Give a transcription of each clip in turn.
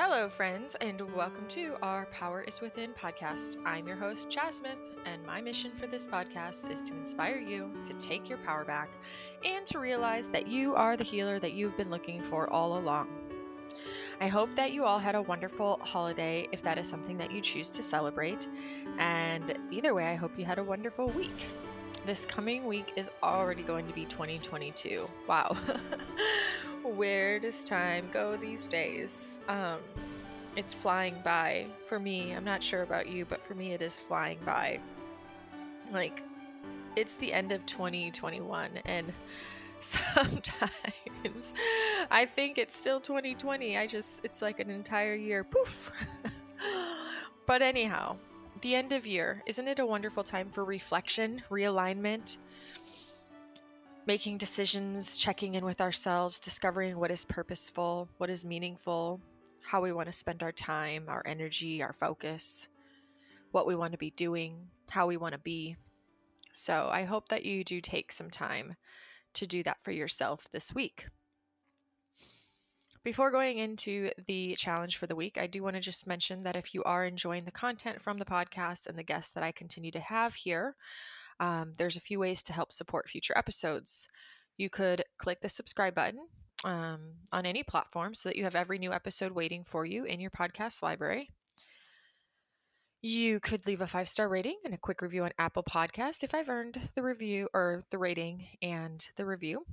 Hello, friends, and welcome to our Power is Within podcast. I'm your host, Chas Smith, and my mission for this podcast is to inspire you to take your power back and to realize that you are the healer that you've been looking for all along. I hope that you all had a wonderful holiday if that is something that you choose to celebrate. And either way, I hope you had a wonderful week. This coming week is already going to be 2022. Wow. where does time go these days? Um, it's flying by for me. I'm not sure about you, but for me, it is flying by. Like, it's the end of 2021, and sometimes I think it's still 2020. I just, it's like an entire year. Poof. but anyhow, the end of year, isn't it a wonderful time for reflection, realignment? Making decisions, checking in with ourselves, discovering what is purposeful, what is meaningful, how we want to spend our time, our energy, our focus, what we want to be doing, how we want to be. So I hope that you do take some time to do that for yourself this week. Before going into the challenge for the week, I do want to just mention that if you are enjoying the content from the podcast and the guests that I continue to have here, um, there's a few ways to help support future episodes. You could click the subscribe button um, on any platform so that you have every new episode waiting for you in your podcast library. You could leave a five star rating and a quick review on Apple Podcast if I've earned the review or the rating and the review.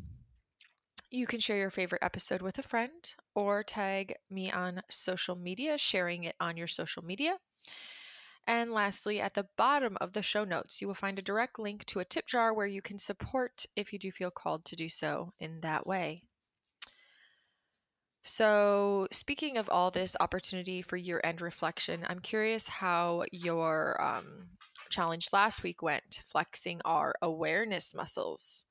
You can share your favorite episode with a friend or tag me on social media, sharing it on your social media. And lastly, at the bottom of the show notes, you will find a direct link to a tip jar where you can support if you do feel called to do so in that way. So, speaking of all this opportunity for year end reflection, I'm curious how your um, challenge last week went, flexing our awareness muscles.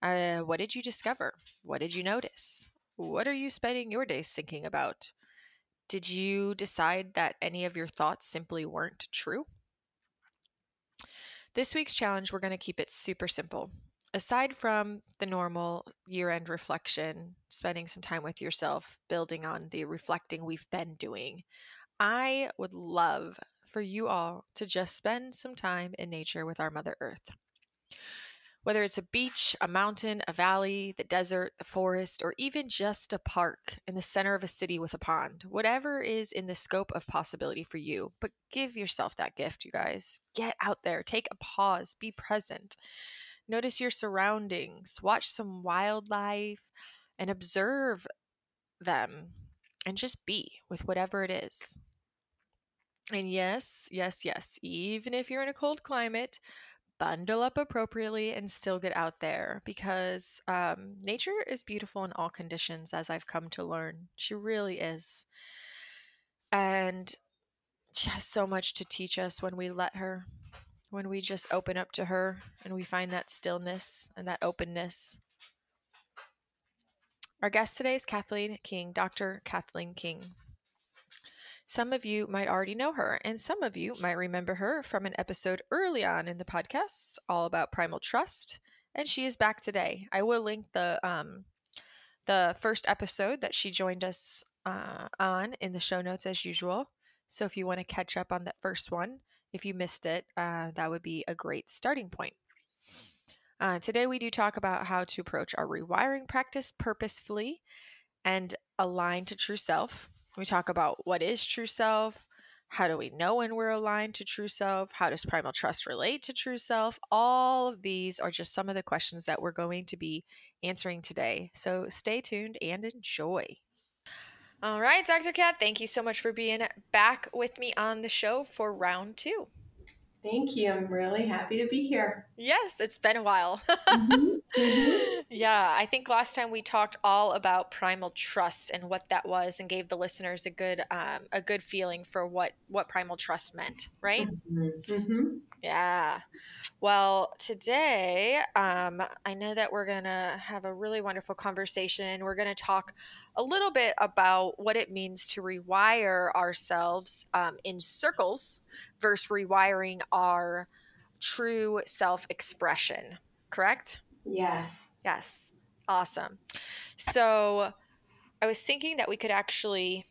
Uh, what did you discover? What did you notice? What are you spending your days thinking about? Did you decide that any of your thoughts simply weren't true? This week's challenge, we're going to keep it super simple. Aside from the normal year end reflection, spending some time with yourself, building on the reflecting we've been doing, I would love for you all to just spend some time in nature with our Mother Earth. Whether it's a beach, a mountain, a valley, the desert, the forest, or even just a park in the center of a city with a pond, whatever is in the scope of possibility for you. But give yourself that gift, you guys. Get out there, take a pause, be present. Notice your surroundings, watch some wildlife, and observe them and just be with whatever it is. And yes, yes, yes, even if you're in a cold climate, bundle up appropriately and still get out there because um, nature is beautiful in all conditions, as I've come to learn. She really is. And she has so much to teach us when we let her, when we just open up to her and we find that stillness and that openness. Our guest today is Cathleen King, Dr. Cathleen King. Some of you might already know her, and some of you might remember her from an episode early on in the podcast, all about primal trust. And she is back today. I will link the um, the first episode that she joined us uh, on in the show notes as usual. So if you want to catch up on that first one, if you missed it, uh, that would be a great starting point. Uh, today, we do talk about how to approach our rewiring practice purposefully and align to true self. We talk about what is true self, how do we know when we're aligned to true self, how does primal trust relate to true self. All of these are just some of the questions that we're going to be answering today. So stay tuned and enjoy. All right, Dr. Kat, thank you so much for being back with me on the show for round two. Thank you. I'm really happy to be here. Yes, it's been a while. mm-hmm. Mm-hmm. Yeah, I think last time we talked all about primal trust and what that was, and gave the listeners a good um, a good feeling for what what primal trust meant, right? Mm-hmm. Yeah. Well, today, um, I know that we're going to have a really wonderful conversation. We're going to talk a little bit about what it means to rewire ourselves um, in circles versus rewiring our true self expression, correct? Yes. Yes. Awesome. So I was thinking that we could actually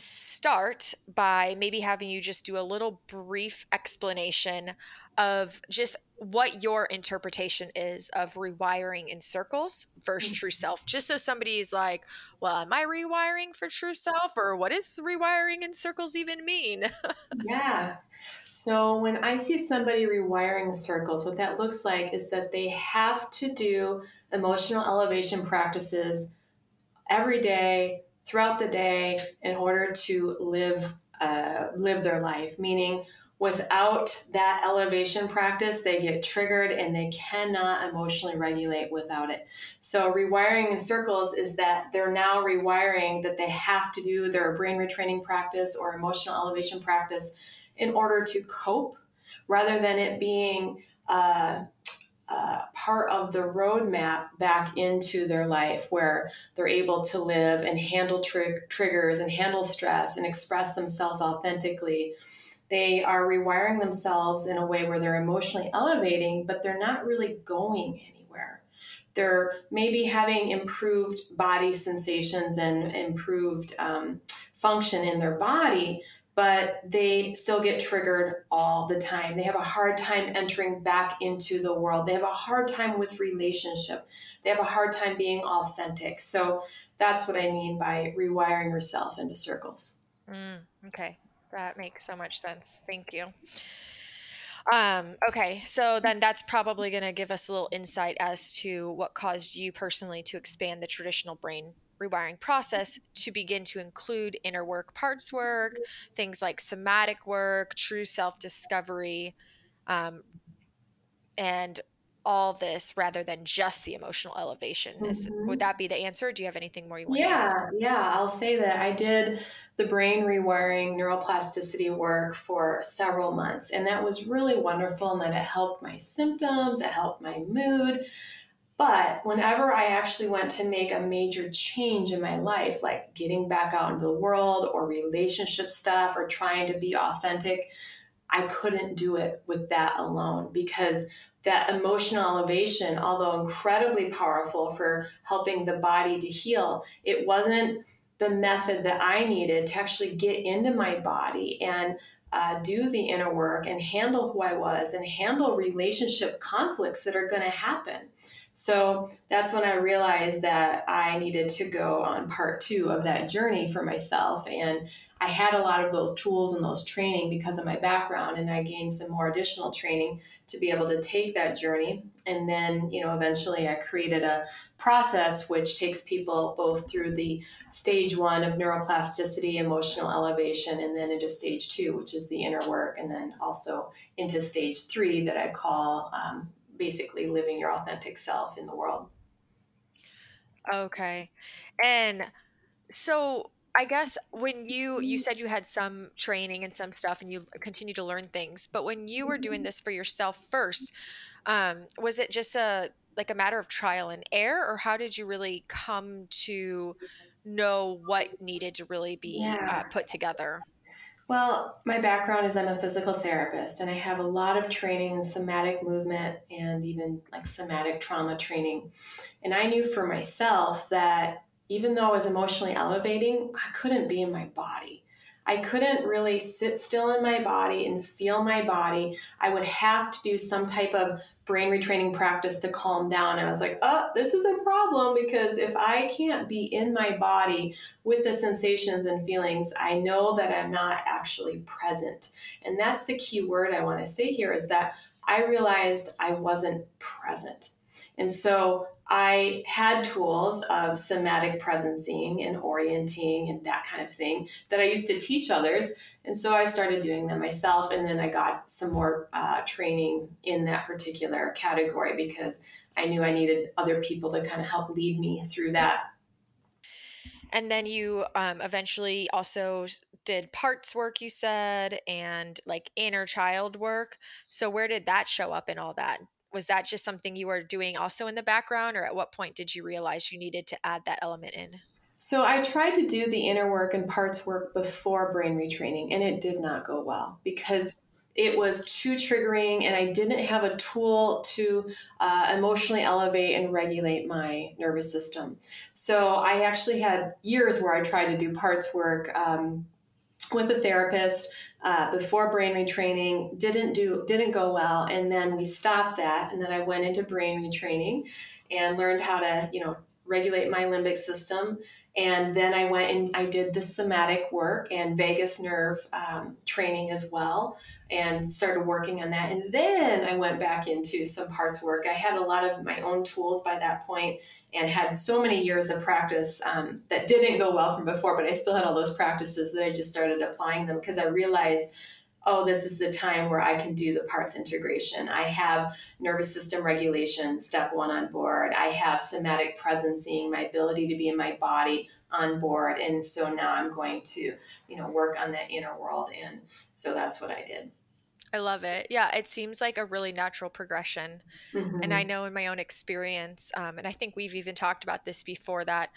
start by maybe having you just do a little brief explanation of just what your interpretation is of rewiring in circles versus true mm-hmm. self. Just so somebody's like well am i rewiring for true self or what does rewiring in circles even mean? Yeah. So when i see somebody rewiring circles what that looks like is that they have to do emotional elevation practices every day throughout the day in order to live uh, live their life meaning without that elevation practice, they get triggered and they cannot emotionally regulate without it. So, rewiring in circles is that they're now rewiring that they have to do their brain retraining practice or emotional elevation practice in order to cope rather than it being uh, part of the roadmap back into their life where they're able to live and handle tr- triggers and handle stress and express themselves authentically they are rewiring themselves in a way where they're emotionally elevating, but they're not really going anywhere. They're maybe having improved body sensations and improved um, function in their body, but they still get triggered all the time. They have a hard time entering back into the world. They have a hard time with relationship. They have a hard time being authentic. So that's what I mean by rewiring yourself into circles. Mm, okay. That makes so much sense. Thank you. Um, okay, so then that's probably going to give us a little insight as to what caused you personally to expand the traditional brain rewiring process to begin to include inner work, parts work, things like somatic work, true self discovery, um, and all this rather than just the emotional elevation. Is, mm-hmm. Would that be the answer? Do you have anything more you want yeah, Yeah, I'll say that I did the brain rewiring neuroplasticity work for several months, and that was really wonderful and that it helped my symptoms, it helped my mood. But whenever I actually went to make a major change in my life, like getting back out into the world or relationship stuff or trying to be authentic, I couldn't do it with that alone because that emotional elevation, although incredibly powerful for helping the body to heal, it wasn't the method that I needed to actually get into my body and uh, do the inner work and handle who I was and handle relationship conflicts that are going to happen. So that's when I realized that I needed to go on part two of that journey for myself. And I had a lot of those tools and those training because of my background, and I gained some more additional training to be able to take that journey. And then, you know, eventually I created a process which takes people both through the stage one of neuroplasticity, emotional elevation, and then into stage two, which is the inner work, and then also into stage three that I call um, basically living your authentic self in the world. Okay. And so I guess when you you said you had some training and some stuff and you continue to learn things, but when you were doing mm-hmm. this for yourself first, um, was it just a like a matter of trial and error or how did you really come to know what needed to really be yeah. uh, put together? Well, my background is I'm a physical therapist and I have a lot of training in somatic movement and even like somatic trauma training. And I knew for myself that even though I was emotionally elevating, I couldn't be in my body. I couldn't really sit still in my body and feel my body. I would have to do some type of brain retraining practice to calm down. And I was like, oh, this is a problem because if I can't be in my body with the sensations and feelings, I know that I'm not actually present. And that's the key word I want to say here is that I realized I wasn't present. And so I had tools of somatic presencing and orienting and that kind of thing that I used to teach others. And so I started doing them myself. And then I got some more uh, training in that particular category because I knew I needed other people to kind of help lead me through that. And then you um, eventually also did parts work, you said, and like inner child work. So, where did that show up in all that? Was that just something you were doing also in the background or at what point did you realize you needed to add that element in so i tried to do the inner work and parts work before brain retraining and it did not go well because it was too triggering and I didn't have a tool to uh, emotionally elevate and regulate my nervous system. So I actually had years where I tried to do parts work. Um, with a therapist uh, before brain retraining didn't do didn't go well and then we stopped that and then i went into brain retraining and learned how to you know regulate my limbic system and then I went and I did the somatic work and vagus nerve um, training as well, and started working on that. And then I went back into some parts work. I had a lot of my own tools by that point and had so many years of practice um, that didn't go well from before, but I still had all those practices that I just started applying them because I realized oh, this is the time where I can do the parts integration. I have nervous system regulation, step one on board. I have somatic presencing, my ability to be in my body on board. And so now I'm going to, you know, work on that inner world. And so that's what I did. I love it. Yeah, it seems like a really natural progression. Mm-hmm. And I know in my own experience, um, and I think we've even talked about this before, that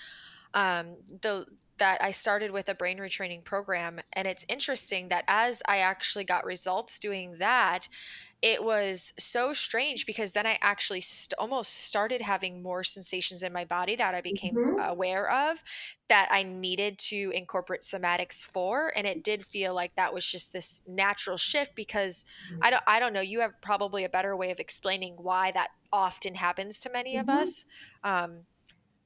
um, the that I started with a brain retraining program. And it's interesting that as I actually got results doing that, it was so strange because then I actually st- almost started having more sensations in my body that I became mm-hmm. aware of that I needed to incorporate somatics for. And it did feel like that was just this natural shift because mm-hmm. I don't, I don't know, you have probably a better way of explaining why that often happens to many mm-hmm. of us. Um,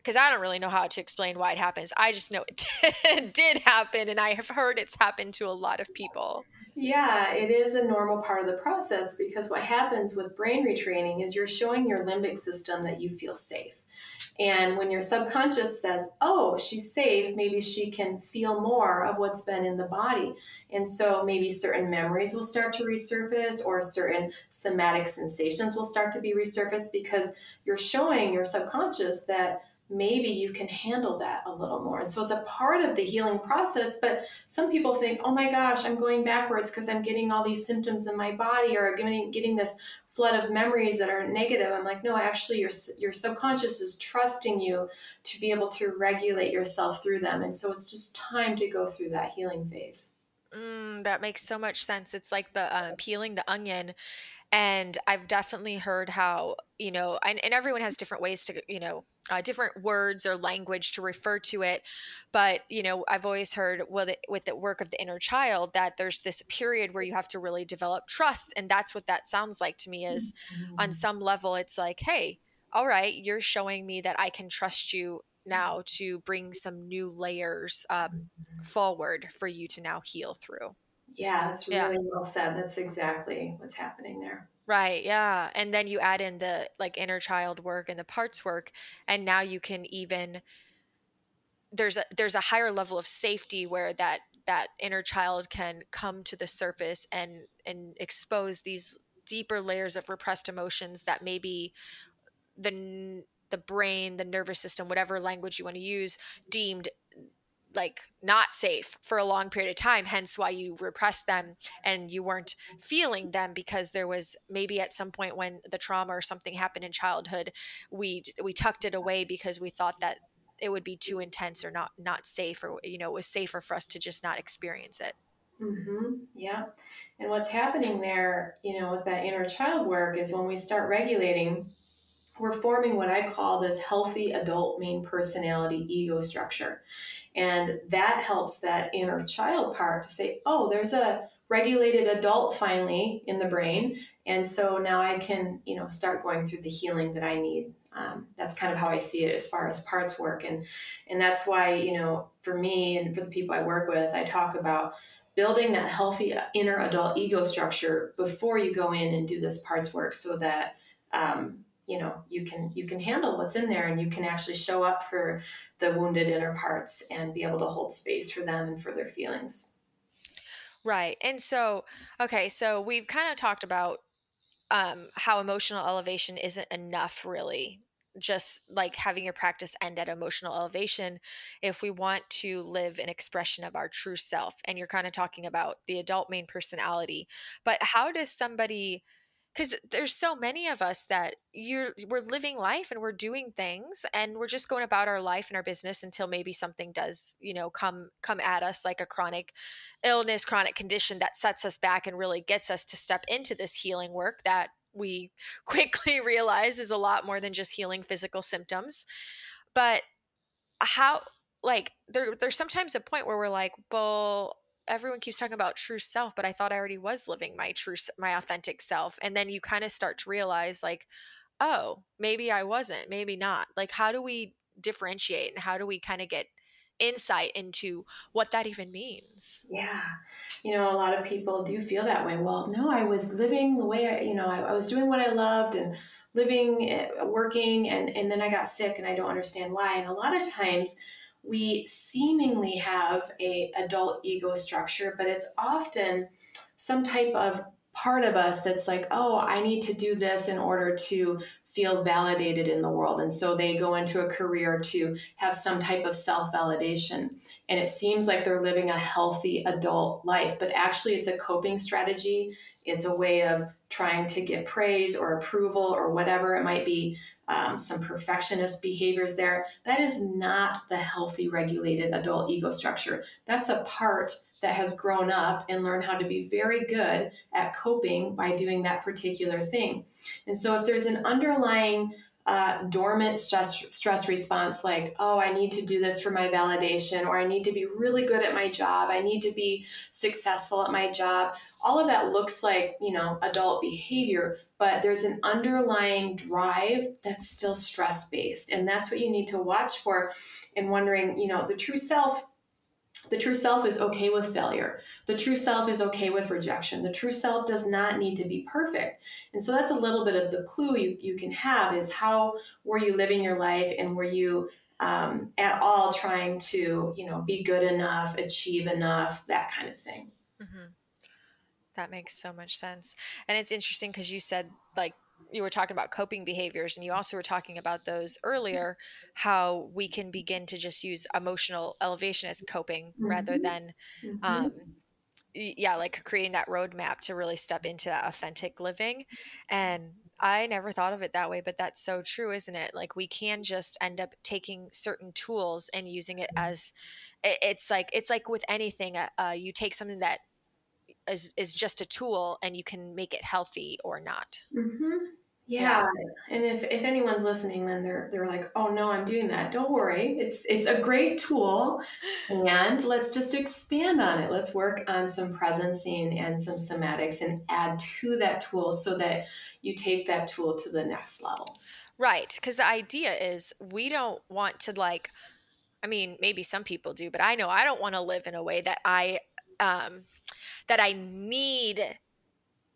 because I don't really know how to explain why it happens. I just know it did happen, and I have heard it's happened to a lot of people. Yeah, it is a normal part of the process because what happens with brain retraining is you're showing your limbic system that you feel safe. And when your subconscious says, oh, she's safe, maybe she can feel more of what's been in the body. And so maybe certain memories will start to resurface or certain somatic sensations will start to be resurfaced because you're showing your subconscious that maybe you can handle that a little more. And so it's a part of the healing process. But some people think, oh my gosh, I'm going backwards because I'm getting all these symptoms in my body or getting, getting this flood of memories that are negative. I'm like, no, actually, your, your subconscious is trusting you to be able to regulate yourself through them. And so it's just time to go through that healing phase. Mm, that makes so much sense. It's like the uh, peeling the onion and i've definitely heard how you know and, and everyone has different ways to you know uh, different words or language to refer to it but you know i've always heard with it, with the work of the inner child that there's this period where you have to really develop trust and that's what that sounds like to me is mm-hmm. on some level it's like hey all right you're showing me that i can trust you now to bring some new layers um, mm-hmm. forward for you to now heal through yeah, that's really yeah. well said. That's exactly what's happening there. Right, yeah. And then you add in the like inner child work and the parts work and now you can even there's a there's a higher level of safety where that that inner child can come to the surface and and expose these deeper layers of repressed emotions that maybe the the brain, the nervous system, whatever language you want to use, deemed like not safe for a long period of time hence why you repressed them and you weren't feeling them because there was maybe at some point when the trauma or something happened in childhood we we tucked it away because we thought that it would be too intense or not not safe or you know it was safer for us to just not experience it mm-hmm. yeah and what's happening there you know with that inner child work is when we start regulating we're forming what I call this healthy adult main personality ego structure. And that helps that inner child part to say, oh, there's a regulated adult finally in the brain. And so now I can, you know, start going through the healing that I need. Um, that's kind of how I see it as far as parts work. And, and that's why, you know, for me and for the people I work with, I talk about building that healthy inner adult ego structure before you go in and do this parts work so that um, you know you can you can handle what's in there and you can actually show up for the wounded inner parts and be able to hold space for them and for their feelings. Right and so okay so we've kind of talked about um, how emotional elevation isn't enough really just like having your practice end at emotional elevation. If we want to live an expression of our true self and you're kind of talking about the adult main personality but how does somebody because there's so many of us that you're we're living life and we're doing things and we're just going about our life and our business until maybe something does you know come come at us like a chronic illness chronic condition that sets us back and really gets us to step into this healing work that we quickly realize is a lot more than just healing physical symptoms. But how like there there's sometimes a point where we're like well everyone keeps talking about true self but i thought i already was living my true my authentic self and then you kind of start to realize like oh maybe i wasn't maybe not. Like how do we differentiate and how do we kind of get insight into what that even means? Yeah. You know a lot of people do feel that way. Well no i was living the way i you know i, I was doing what i loved and living eh, working and and then i got sick and i don't understand why. And a lot of times we seemingly have a adult ego structure, but it's often some type of part of us that's like, oh, I need to do this in order to feel validated in the world. And so they go into a career to have some type of self validation. And it seems like they're living a healthy adult life, but actually it's a coping strategy. It's a way of trying to get praise or approval or whatever it might be um, some perfectionist behaviors there. That is not the healthy, regulated adult ego structure. That's a part that has grown up and learned how to be very good at coping by doing that particular thing. And so, if there's an underlying uh, dormant stress stress response like oh i need to do this for my validation or i need to be really good at my job i need to be successful at my job all of that looks like you know adult behavior but there's an underlying drive that's still stress based and that's what you need to watch for and wondering you know the true self the true self is okay with failure. The true self is okay with rejection. The true self does not need to be perfect. And so that's a little bit of the clue you, you can have is how were you living your life and were you um, at all trying to, you know, be good enough, achieve enough, that kind of thing. Mm-hmm. That makes so much sense. And it's interesting because you said like you were talking about coping behaviors and you also were talking about those earlier how we can begin to just use emotional elevation as coping mm-hmm. rather than mm-hmm. um, yeah like creating that roadmap to really step into that authentic living and i never thought of it that way but that's so true isn't it like we can just end up taking certain tools and using it as it's like it's like with anything uh, uh you take something that is is just a tool and you can make it healthy or not. Mm-hmm. yeah. yeah. and if, if anyone's listening then they're they're like oh no i'm doing that. Don't worry. It's it's a great tool. And let's just expand on it. Let's work on some presencing and some somatics and add to that tool so that you take that tool to the next level. Right. Because the idea is we don't want to like i mean maybe some people do but i know i don't want to live in a way that i um that I need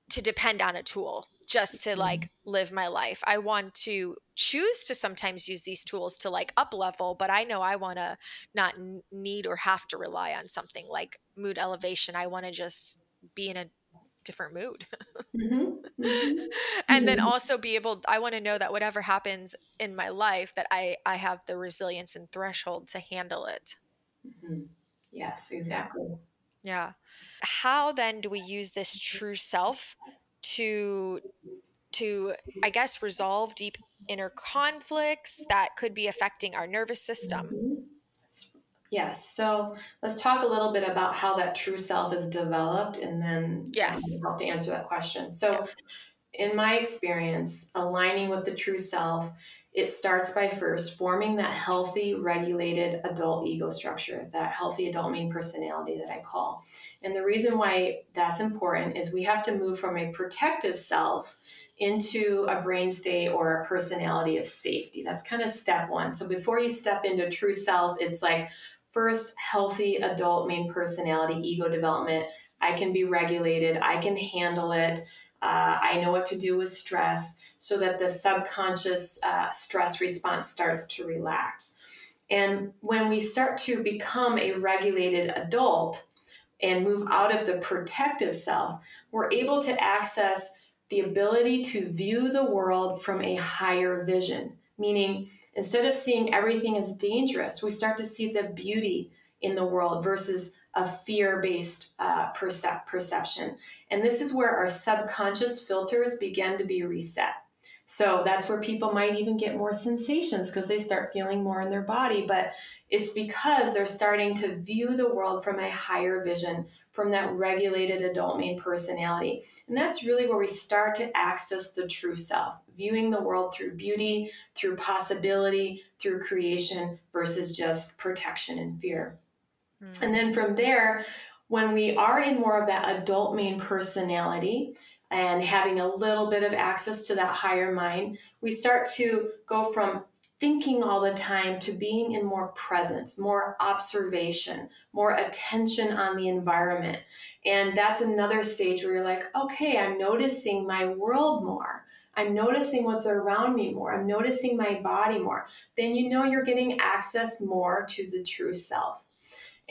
to depend on a tool just to like live my life. I want to choose to sometimes use these tools to like up level, but I know I want to not need or have to rely on something like mood elevation. I want to just be in a different mood. mm-hmm. Mm-hmm. and then mm-hmm. also be able I want to know that whatever happens in my life that I I have the resilience and threshold to handle it. Mm-hmm. Yes, exactly. Yeah. How then do we use this true self to to I guess resolve deep inner conflicts that could be affecting our nervous system? Yes. So let's talk a little bit about how that true self is developed and then yes. Help to answer that question. So in my experience, aligning with the true self it starts by first forming that healthy, regulated adult ego structure, that healthy adult main personality that I call. And the reason why that's important is we have to move from a protective self into a brain state or a personality of safety. That's kind of step one. So before you step into true self, it's like first healthy adult main personality ego development. I can be regulated, I can handle it. Uh, I know what to do with stress so that the subconscious uh, stress response starts to relax. And when we start to become a regulated adult and move out of the protective self, we're able to access the ability to view the world from a higher vision, meaning instead of seeing everything as dangerous, we start to see the beauty in the world versus a fear based uh, percep- perception. And this is where our subconscious filters begin to be reset. So that's where people might even get more sensations because they start feeling more in their body. But it's because they're starting to view the world from a higher vision, from that regulated adult main personality. And that's really where we start to access the true self, viewing the world through beauty, through possibility, through creation versus just protection and fear. Mm. And then from there, when we are in more of that adult main personality, and having a little bit of access to that higher mind, we start to go from thinking all the time to being in more presence, more observation, more attention on the environment. And that's another stage where you're like, okay, I'm noticing my world more. I'm noticing what's around me more. I'm noticing my body more. Then you know you're getting access more to the true self.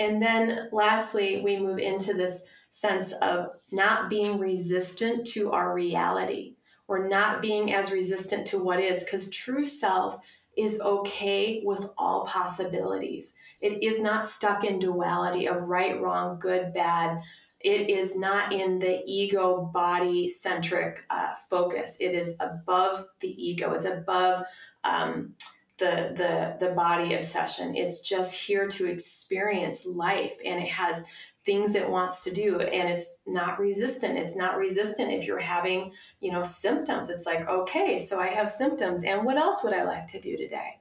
And then lastly, we move into this sense of not being resistant to our reality or not being as resistant to what is, because true self is okay with all possibilities. It is not stuck in duality of right, wrong, good, bad. It is not in the ego body centric uh, focus. It is above the ego. It's above um, the the the body obsession. It's just here to experience life, and it has things it wants to do and it's not resistant. It's not resistant if you're having you know symptoms. It's like okay so i have symptoms and what else would i like to do today?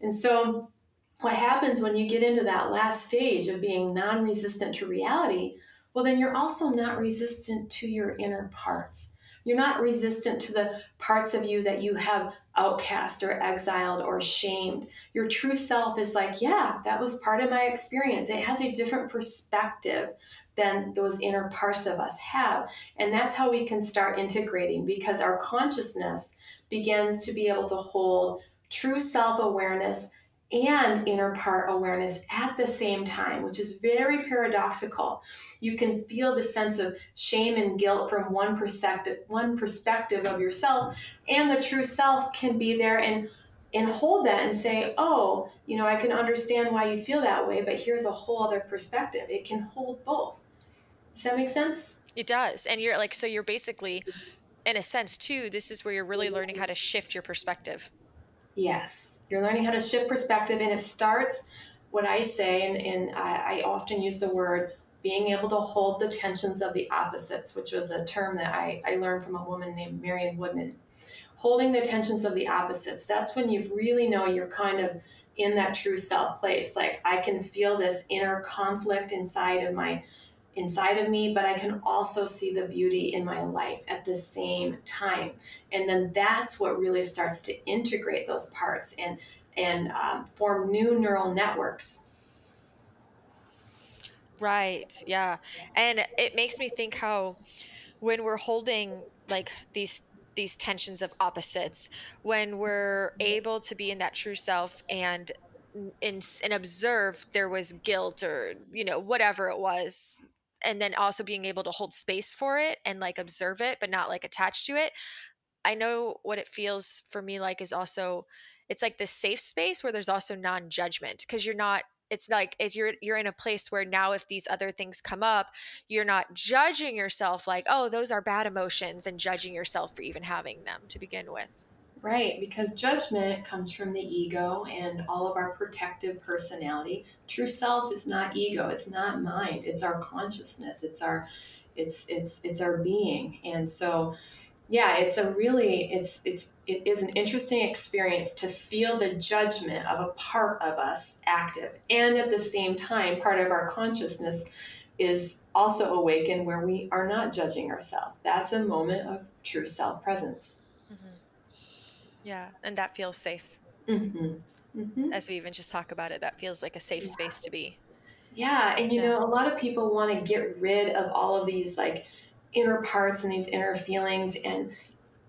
And so what happens when you get into that last stage of being non-resistant to reality? Well then you're also not resistant to your inner parts you're not resistant to the parts of you that you have outcast or exiled or shamed. Your true self is like, yeah, that was part of my experience. It has a different perspective than those inner parts of us have. And that's how we can start integrating because our consciousness begins to be able to hold true self awareness and inner part awareness at the same time, which is very paradoxical. You can feel the sense of shame and guilt from one perspective, one perspective of yourself, and the true self can be there and and hold that and say, "Oh, you know, I can understand why you'd feel that way, but here's a whole other perspective." It can hold both. Does that make sense? It does. And you're like so you're basically in a sense too, this is where you're really learning how to shift your perspective Yes, you're learning how to shift perspective, and it starts what I say, and, and I, I often use the word being able to hold the tensions of the opposites, which was a term that I, I learned from a woman named Marion Woodman. Holding the tensions of the opposites, that's when you really know you're kind of in that true self place. Like I can feel this inner conflict inside of my inside of me, but I can also see the beauty in my life at the same time. And then that's what really starts to integrate those parts and and um, form new neural networks. Right. Yeah. And it makes me think how when we're holding like these these tensions of opposites when we're able to be in that true self and and, and observe there was guilt or you know whatever it was and then also being able to hold space for it and like observe it but not like attached to it. I know what it feels for me like is also it's like this safe space where there's also non-judgment because you're not it's like it's you're you're in a place where now if these other things come up you're not judging yourself like oh those are bad emotions and judging yourself for even having them to begin with Right, because judgment comes from the ego and all of our protective personality. True self is not ego, it's not mind, it's our consciousness, it's our it's it's it's our being. And so yeah, it's a really it's it's it is an interesting experience to feel the judgment of a part of us active and at the same time part of our consciousness is also awakened where we are not judging ourselves. That's a moment of true self presence. Yeah, and that feels safe. Mm-hmm. Mm-hmm. As we even just talk about it, that feels like a safe yeah. space to be. Yeah, and you yeah. know, a lot of people want to get rid of all of these like inner parts and these inner feelings, and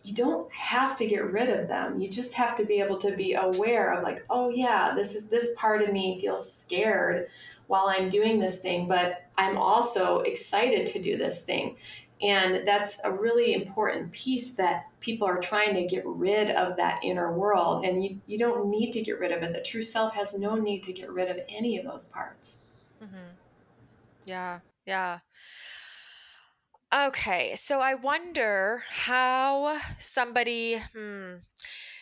you don't have to get rid of them. You just have to be able to be aware of like, oh yeah, this is this part of me feels scared while I'm doing this thing, but I'm also excited to do this thing. And that's a really important piece that people are trying to get rid of that inner world. And you, you don't need to get rid of it. The true self has no need to get rid of any of those parts. Mm-hmm. Yeah. Yeah. Okay, so I wonder how somebody, hmm,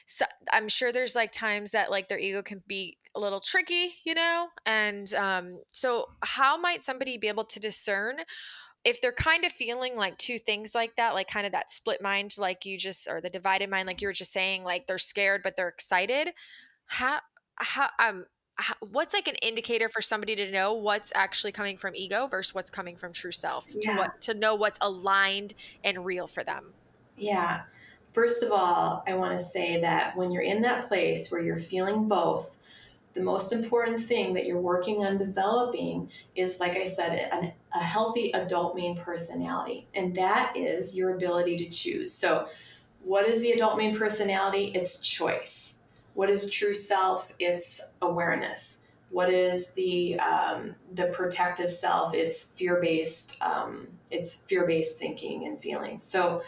so I'm sure there's like times that like their ego can be a little tricky, you know? And um, so how might somebody be able to discern if they're kind of feeling like two things like that, like kind of that split mind, like you just, or the divided mind, like you were just saying, like they're scared but they're excited? How, how, um, how, what's like an indicator for somebody to know what's actually coming from ego versus what's coming from true self to what to know what's aligned and real for them Yeah. First of all, I want to say that when you're in that place where you're feeling both, the most important thing that you're working on developing is, like I said, an, a healthy adult main personality. And that is your ability to choose. So, what is the adult main personality? It's choice. What is true self? It's awareness. What is the um, the protective self? It's fear based. Um, it's fear based thinking and feeling. So,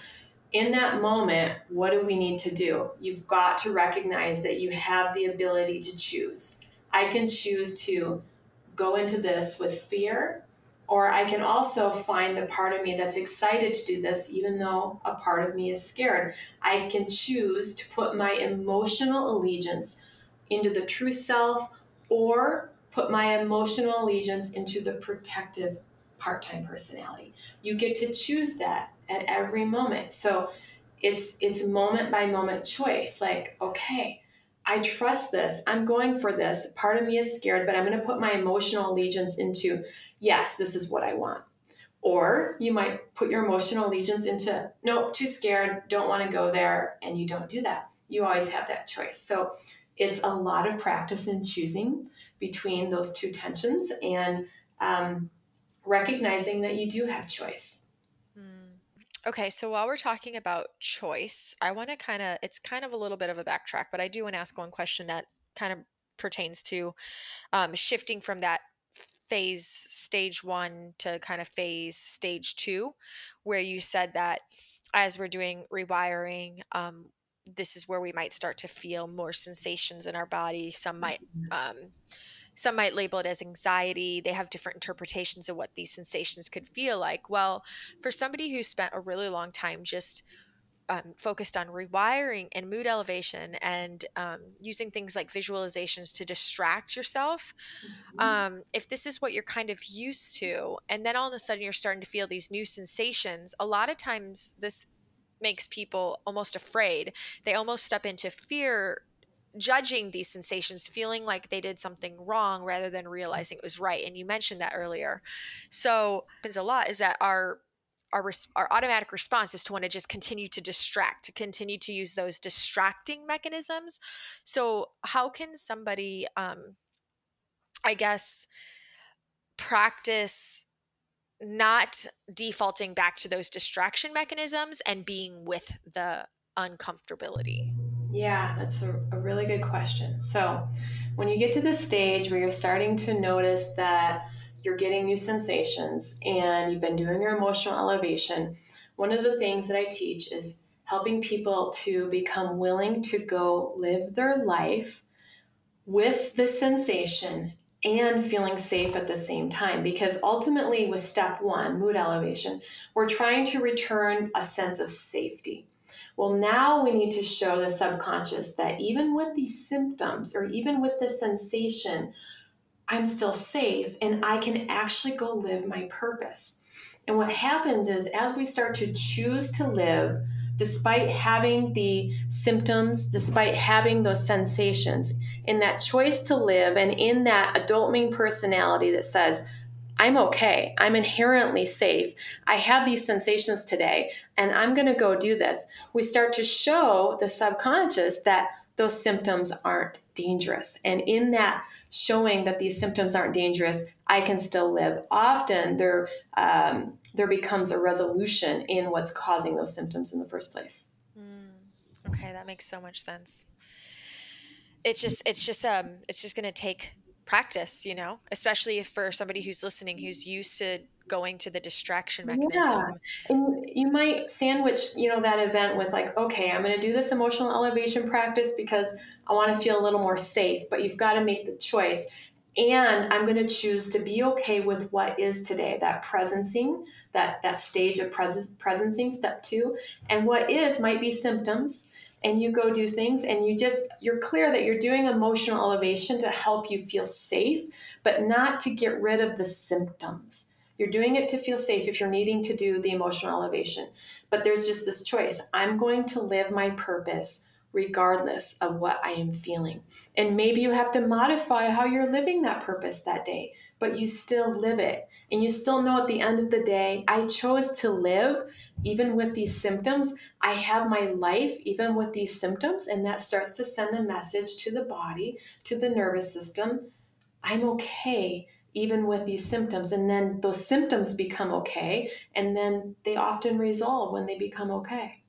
in that moment, what do we need to do? You've got to recognize that you have the ability to choose. I can choose to go into this with fear, or I can also find the part of me that's excited to do this, even though a part of me is scared. I can choose to put my emotional allegiance into the true self or put my emotional allegiance into the protective part time personality. You get to choose that at every moment. So it's it's moment by moment choice. Like, okay, I trust this. I'm going for this. Part of me is scared, but I'm going to put my emotional allegiance into yes, this is what I want. Or you might put your emotional allegiance into nope, too scared, don't want to go there, and you don't do that. You always have that choice. So it's a lot of practice in choosing between those two tensions and um, recognizing that you do have choice. Hmm. Okay so while we're talking about choice i want to kind of it's kind of a little bit of a backtrack but i do want to ask one question that kind of pertains to um, shifting from that phase stage one to kind of phase stage two where you said that as we're doing rewiring um, this is where we might start to feel more sensations in our body. Some might um, some might label it as anxiety. They have different interpretations of what these sensations could feel like. Well, for somebody who spent a really long time just um, focused on rewiring and mood elevation and um, using things like visualizations to distract yourself, um, if this is what you're kind of used to, and then all of a sudden you're starting to feel these new sensations, a lot of times this makes people almost afraid. They almost step into fear judging these sensations, feeling like they did something wrong rather than realizing it was right. And you mentioned that earlier. So happens a lot is that our our our automatic response is to want to just continue to distract, to continue to use those distracting mechanisms. So how can somebody, um, I guess, practice not defaulting back to those distraction mechanisms and being with the uncomfortability? Yeah, that's a, a really good question. So, when you get to this stage where you're starting to notice that you're getting new sensations and you've been doing your emotional elevation, one of the things that I teach is helping people to become willing to go live their life with the sensation and feeling safe at the same time. Because ultimately, with step one, mood elevation, we're trying to return a sense of safety. Well, now we need to show the subconscious that even with these symptoms or even with the sensation, I'm still safe and I can actually go live my purpose. And what happens is, as we start to choose to live, despite having the symptoms, despite having those sensations, in that choice to live and in that adult main personality that says, I'm okay. I'm inherently safe. I have these sensations today, and I'm going to go do this. We start to show the subconscious that those symptoms aren't dangerous. And in that showing that these symptoms aren't dangerous, I can still live. Often there, um, there becomes a resolution in what's causing those symptoms in the first place. Mm, okay, that makes so much sense. It's just, it's just, um, it's just going to take practice, you know, especially if for somebody who's listening who's used to going to the distraction mechanism. Yeah. And you might sandwich, you know, that event with like, okay, I'm going to do this emotional elevation practice because I want to feel a little more safe, but you've got to make the choice. and i'm going to choose to be okay with what is today that presencing that that stage of pres- presencing step two and what is might be symptoms and you go do things and you just you're clear that you're doing emotional elevation to help you feel safe but not to get rid of the symptoms. You're doing it to feel safe if you're needing to do the emotional elevation. But there's just this choice. I'm going to live my purpose regardless of what i am feeling. And maybe you have to modify how you're living that purpose that day but you still live it and you still know at the end of the day i chose to live even with these symptoms, I have my life even with these symptoms. And that starts to send a message to the body, to the nervous system I'm okay even with these symptoms. And then those symptoms become okay. And then they often resolve when they become okay.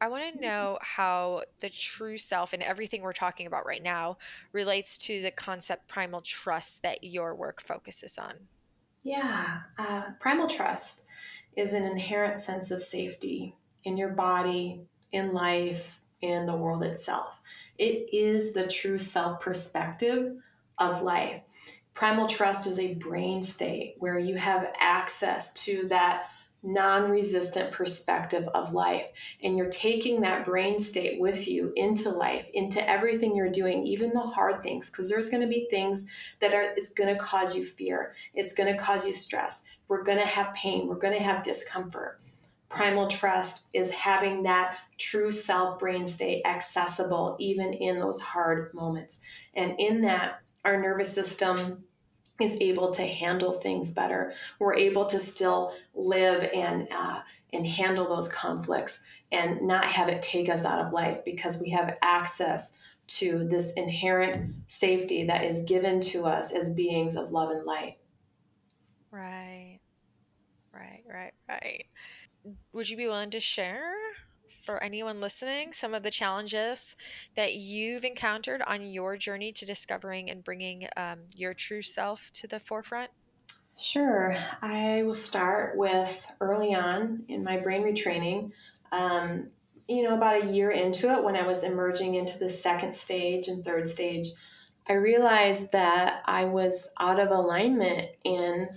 I want to know how the true self and everything we're talking about right now relates to the concept primal trust that your work focuses on. Yeah, uh, primal trust is an inherent sense of safety in your body, in life, in the world itself. It is the true self perspective of life. Primal trust is a brain state where you have access to that non resistant perspective of life. And you're taking that brain state with you into life, into everything you're doing, even the hard things, because there's going to be things that are, it's going to cause you fear. It's going to cause you stress. We're going to have pain. We're going to have discomfort. Primal trust is having that true self brain state accessible even in those hard moments. And in that, our nervous system is able to handle things better. We're able to still live and uh, and handle those conflicts and not have it take us out of life because we have access to this inherent safety that is given to us as beings of love and light. Right. Right, right, right. Would you be willing to share for anyone listening some of the challenges that you've encountered on your journey to discovering and bringing um, your true self to the forefront? Sure. I will start with early on in my brain retraining. Um, you know, about a year into it, when I was emerging into the second stage and third stage, I realized that I was out of alignment in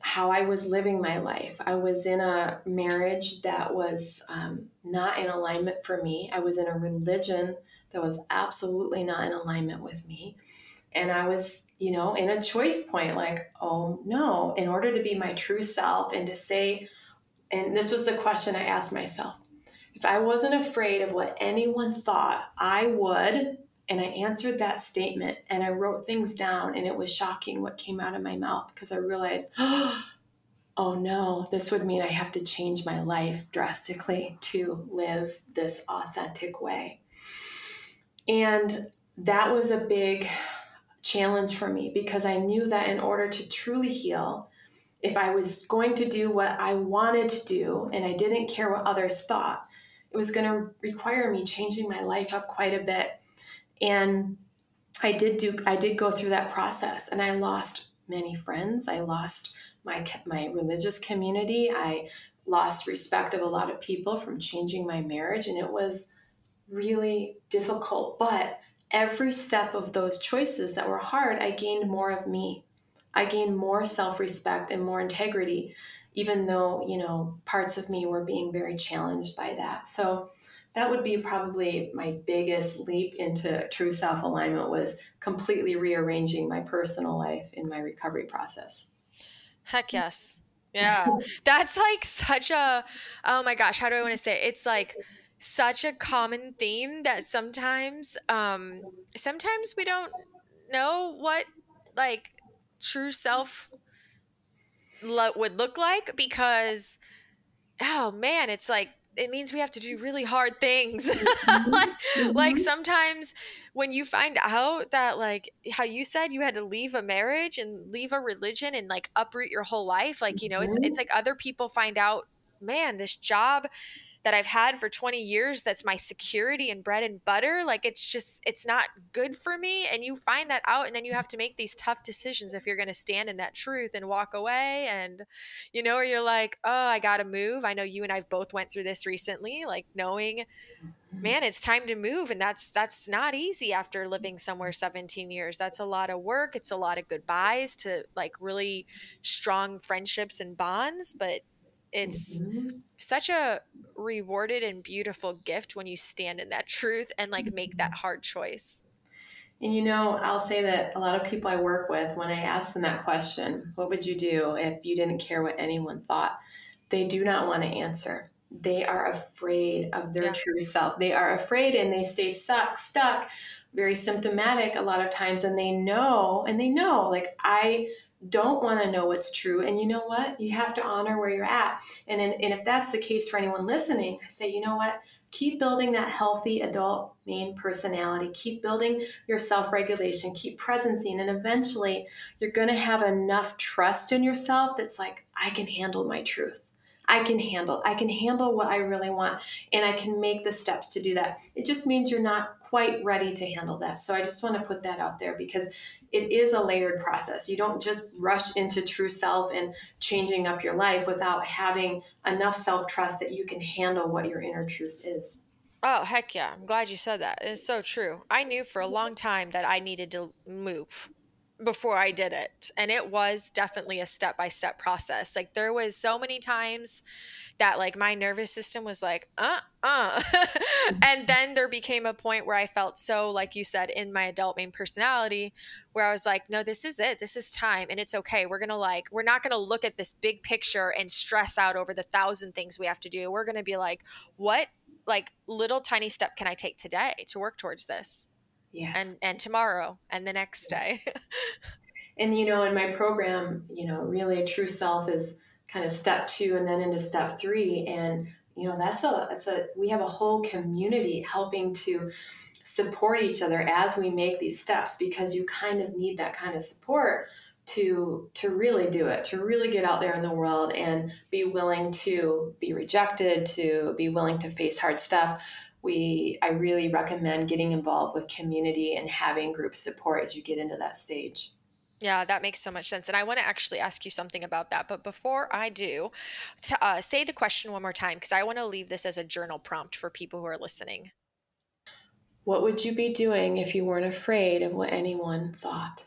how I was living my life. I was in a marriage that was um, not in alignment for me. I was in a religion that was absolutely not in alignment with me. And I was, you know, in a choice point like, oh no, in order to be my true self and to say, and this was the question I asked myself if I wasn't afraid of what anyone thought, I would and I answered that statement and I wrote things down, and it was shocking what came out of my mouth because I realized, oh no, this would mean I have to change my life drastically to live this authentic way. And that was a big challenge for me because I knew that in order to truly heal, if I was going to do what I wanted to do and I didn't care what others thought, it was going to require me changing my life up quite a bit and I did do I did go through that process and I lost many friends. I lost my my religious community. I lost respect of a lot of people from changing my marriage and it was really difficult, but every step of those choices that were hard, I gained more of me. I gained more self-respect and more integrity even though, you know, parts of me were being very challenged by that. So that would be probably my biggest leap into true self alignment was completely rearranging my personal life in my recovery process. Heck yes. Yeah. That's like such a oh my gosh, how do I want to say it? It's like such a common theme that sometimes um sometimes we don't know what like true self lo- would look like because oh man, it's like it means we have to do really hard things. Mm-hmm. like, mm-hmm. like sometimes when you find out that like how you said you had to leave a marriage and leave a religion and like uproot your whole life, like you know, mm-hmm. it's it's like other people find out, man, this job that I've had for 20 years that's my security and bread and butter. Like it's just, it's not good for me. And you find that out, and then you have to make these tough decisions if you're going to stand in that truth and walk away. And, you know, or you're like, oh, I got to move. I know you and I've both went through this recently, like knowing mm-hmm. man it's time to move and that's that's not easy after living somewhere 17 years that's a lot of work it's a lot of goodbyes to like really strong friendships and bonds but it's mm-hmm. such a rewarded and beautiful gift when you stand in that truth and like make that hard choice and you know, I'll say that a lot of people I work with, when I ask them that question, what would you do if you didn't care what anyone thought? They do not want to answer they are afraid of their yeah. true self. They are afraid and they stay stuck, stuck, very symptomatic a lot of times. And they know, and they know, like, I don't want to know what's true. And you know what? You have to honor where you're at. And, in, and if that's the case for anyone listening, I say, you know what? Keep building that healthy adult main personality. Keep building your self regulation. Keep presencing. And eventually, you're going to have enough trust in yourself that's like, I can handle my truth. I can handle. I can handle what I really want and I can make the steps to do that. It just means you're not quite ready to handle that. So I just want to put that out there because it is a layered process. You don't just rush into true self and changing up your life without having enough self-trust that you can handle what your inner truth is. Oh, heck yeah. I'm glad you said that. It's so true. I knew for a long time that I needed to move before I did it. And it was definitely a step by step process. Like there was so many times that like my nervous system was like, uh, uh. and then there became a point where I felt so, like you said, in my adult main personality, where I was like, no, this is it. This is time. And it's okay. We're to like, we're not to look at this big picture and stress out over the thousand things we have to do. We're to be like, what like little tiny step can I take today to work towards this? Yes. And and tomorrow and the next day. and you know, in my program, you know, really a true self is kind of step two and then into step three. And you know, that's a that's a we have a whole community helping to support each other as we make these steps because you kind of need that kind of support to to really do it to really get out there in the world and be willing to be rejected to be willing to face hard stuff we I really recommend getting involved with community and having group support as you get into that stage. Yeah, that makes so much sense. And I want to actually ask you something about that. But before I do, to uh, say the question one more time, because I want to leave this as a journal prompt for people who are listening. What would you be doing if you weren't afraid of what anyone thought?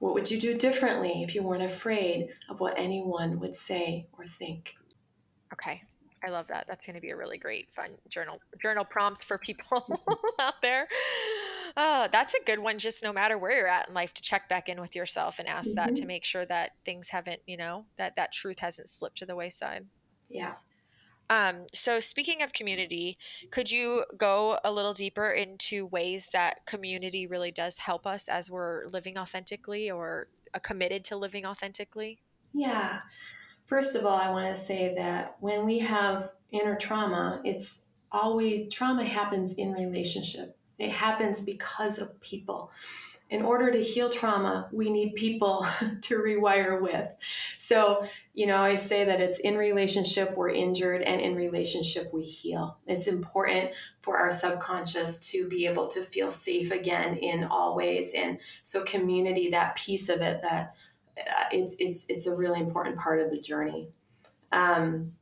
What would you do differently if you weren't afraid of what anyone would say or think? Okay, I love that. That's going to be a really great fun journal journal prompts for people out there. Oh, that's a good one. Just no matter where you're at in life, to check back in with yourself and ask mm-hmm. that to mm-hmm. make sure that things haven't, you know, that that truth hasn't slipped to the wayside. Yeah. Um, so speaking of community, could you go a little deeper into ways that community really does help us as we're living authentically or uh, committed to living authentically? Yeah. First of all, I want to say that when we have inner trauma, it's always trauma happens in relationship. It happens because of people. In order to heal trauma, we need people to rewire with. So, you know, I say that it's in relationship we're injured and in relationship we heal. It's important for our subconscious to be able to feel safe again in all ways. And so, community, that piece of it that it's it's it's a really important part of the journey. Um,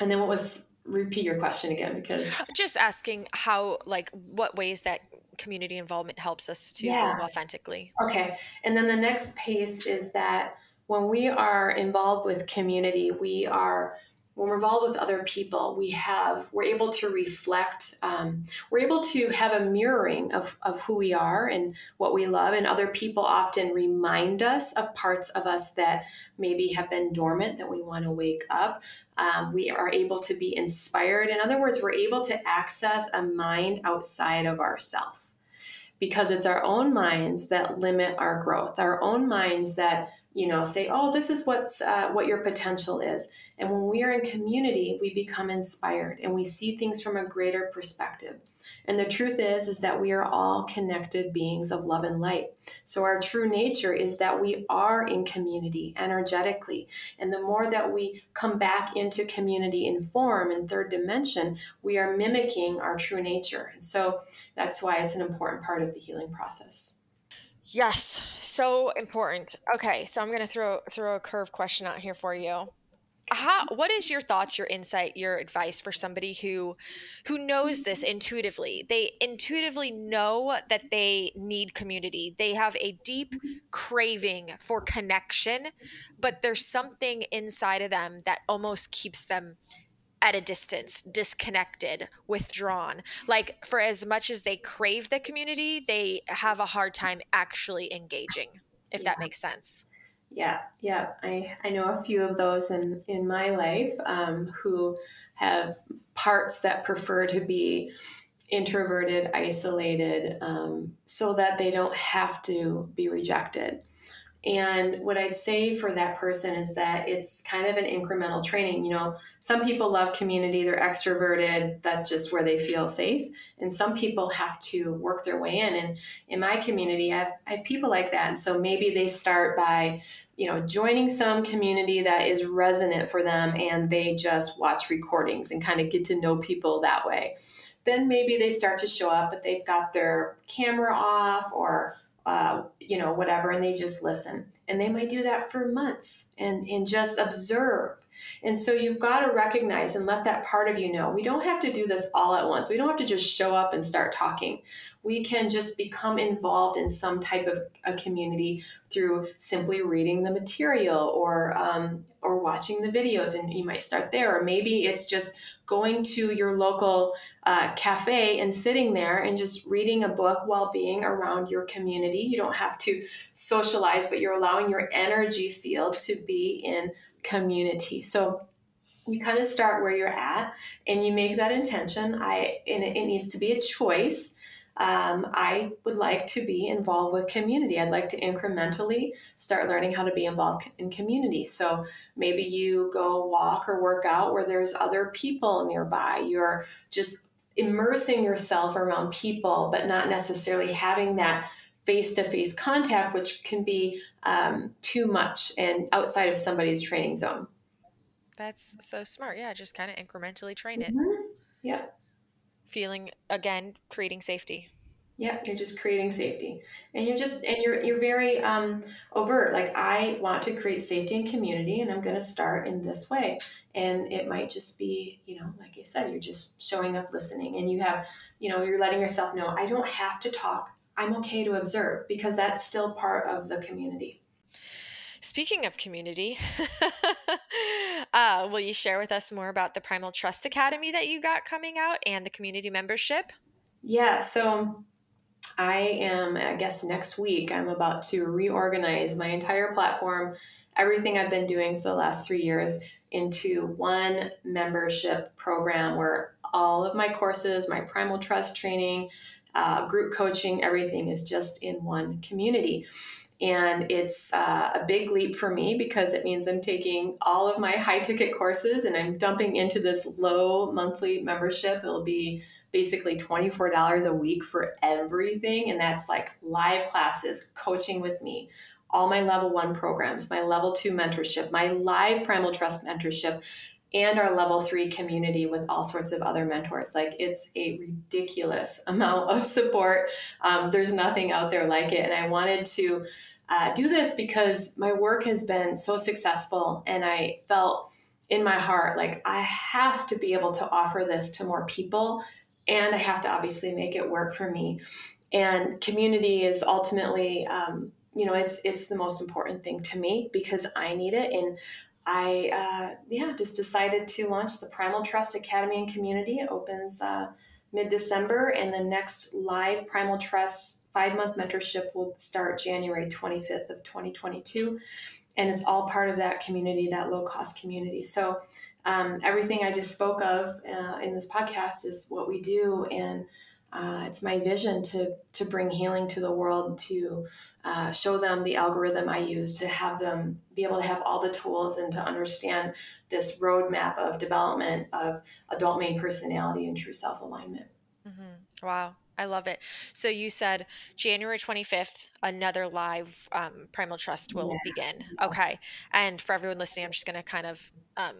and then what was repeat your question again because just asking how like what ways that community involvement helps us to yeah. live authentically. Okay, and then the next piece is that when we are involved with community, we are when we're involved with other people, we have we're able to reflect. Um, we're able to have a mirroring of of who we are and what we love, and other people often remind us of parts of us that maybe have been dormant that we want to wake up. Um, we are able to be inspired. In other words, we're able to access a mind outside of ourself because it's our own minds that limit our growth our own minds that you know say oh this is what's uh, what your potential is. And when we are in community we become inspired and we see things from a greater perspective and the truth is is that we are all connected beings of love and light. So our true nature is that we are in community energetically. And the more that we come back into community in form in third dimension, we are mimicking our true nature. And so that's why it's an important part of the healing process. Yes, so important. Okay, so I'm going to throw throw a curve question out here for you. How what is your thoughts your insight your advice for somebody who who knows this mm-hmm. intuitively they intuitively know that they need community they have a deep craving for connection but there's something inside of them that almost keeps them at a distance, disconnected, withdrawn. Like for as much as they crave the community, they have a hard time actually engaging, if yeah. that makes sense. Yeah, yeah. I, I know a few of those in, in my life um, who have parts that prefer to be introverted, isolated, um, so that they don't have to be rejected. And what I'd say for that person is that it's kind of an incremental training. You know, some people love community, they're extroverted, that's just where they feel safe. And some people have to work their way in. And in my community, I have, I have people like that. And so maybe they start by, you know, joining some community that is resonant for them and they just watch recordings and kind of get to know people that way. Then maybe they start to show up, but they've got their camera off or uh, you know, whatever, and they just listen. And they might do that for months and, and just observe. And so you've got to recognize and let that part of you know we don't have to do this all at once. We don't have to just show up and start talking. We can just become involved in some type of a community through simply reading the material or um, or watching the videos, and you might start there. Or maybe it's just going to your local uh, cafe and sitting there and just reading a book while being around your community. You don't have to socialize, but you're allowing your energy field to be in community. So you kind of start where you're at and you make that intention. I and it, it needs to be a choice um, I would like to be involved with community. I'd like to incrementally start learning how to be involved in community. So maybe you go walk or work out where there's other people nearby. You're just immersing yourself around people, but not necessarily having that face to face contact, which can be um, too much and outside of somebody's training zone. That's so smart. Yeah, just kind of incrementally train it. Mm-hmm. Yeah feeling again creating safety yeah you're just creating safety and you're just and you're you're very um, overt like i want to create safety and community and i'm going to start in this way and it might just be you know like i said you're just showing up listening and you have you know you're letting yourself know i don't have to talk i'm okay to observe because that's still part of the community Speaking of community, uh, will you share with us more about the Primal Trust Academy that you got coming out and the community membership? Yeah, so I am, I guess next week, I'm about to reorganize my entire platform, everything I've been doing for the last three years, into one membership program where all of my courses, my Primal Trust training, uh, group coaching, everything is just in one community. And it's uh, a big leap for me because it means I'm taking all of my high ticket courses and I'm dumping into this low monthly membership. It'll be basically $24 a week for everything. And that's like live classes, coaching with me, all my level one programs, my level two mentorship, my live primal trust mentorship, and our level three community with all sorts of other mentors. Like it's a ridiculous amount of support. Um, there's nothing out there like it. And I wanted to uh, do this because my work has been so successful and I felt in my heart like I have to be able to offer this to more people and I have to obviously make it work for me. And community is ultimately, um, you know, it's it's the most important thing to me because I need it, and I uh, yeah just decided to launch the Primal Trust Academy and Community. It opens uh, mid December, and the next live Primal Trust five month mentorship will start January 25th of 2022. And it's all part of that community, that low cost community. So um, everything I just spoke of uh, in this podcast is what we do. And uh, it's my vision to, to bring healing to the world, to uh, show them the algorithm I use, to have them be able to have all the tools and to understand this roadmap of development of adult main personality and true self alignment. Mm-hmm. Wow. I love it. So you said January 25th, another live um, Primal Trust will yeah. begin. Okay. And for everyone listening, I'm just going to kind of um,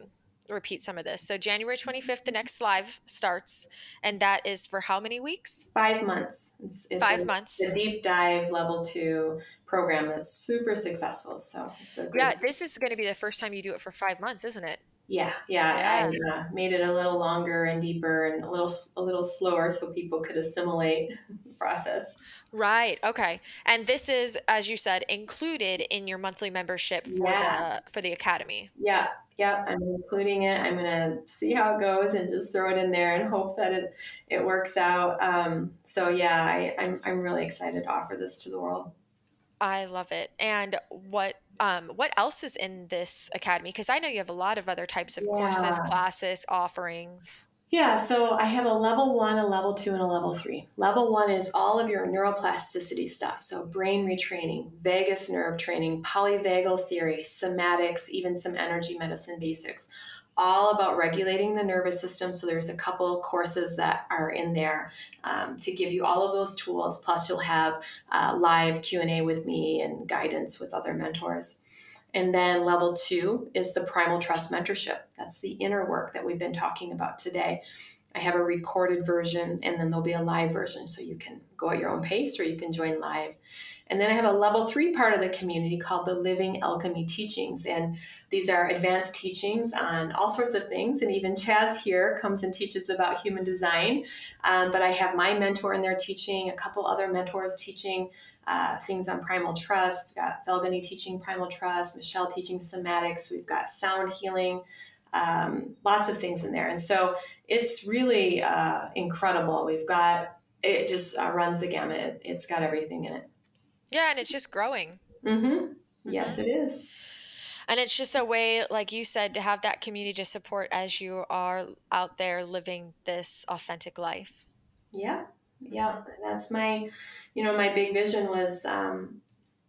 repeat some of this. So January 25th, the next live starts, and that is for how many weeks? Five months. It's, it's Five a, months. The deep dive level two program that's super successful. So yeah, this is going to be the first time you do it for five months, isn't it? Yeah, yeah, yeah. I uh, made it a little longer and deeper and a little a little slower so people could assimilate the process. Right. Okay. And this is, as you said, included in your monthly membership for yeah. the for the academy. Yeah. Yep. I'm including it. I'm gonna see how it goes and just throw it in there and hope that it it works out. Um, so yeah, I, I'm I'm really excited to offer this to the world. I love it. And what um, what else is in this academy? Because I know you have a lot of other types of yeah. courses, classes, offerings. Yeah, so I have a level one, a level two, and a level three. Level one is all of your neuroplasticity stuff. So, brain retraining, vagus nerve training, polyvagal theory, somatics, even some energy medicine basics all about regulating the nervous system. So there's a couple courses that are in there um, to give you all of those tools. Plus, you'll have uh, live Q and A with me and guidance with other mentors. And then level two is the primal trust mentorship. That's the inner work that we've been talking about today. I have a recorded version and then there'll be a live version so you can go at your own pace or you can join live. And then I have a level three part of the community called the Living Alchemy Teachings. And these are advanced teachings on all sorts of things. And even Chaz here comes and teaches about human design. Um, but I have my mentor in there teaching, a couple other mentors teaching uh, things on primal trust. We've got Felgany teaching primal trust, Michelle teaching somatics. We've got sound healing. Um, lots of things in there. And so it's really uh, incredible. We've got it just uh, runs the gamut. It's got everything in it. Yeah, and it's just growing. Mm-hmm. Yes, mm-hmm. it is. And it's just a way, like you said, to have that community to support as you are out there living this authentic life. Yeah, yeah. Mm-hmm. That's my, you know, my big vision was um,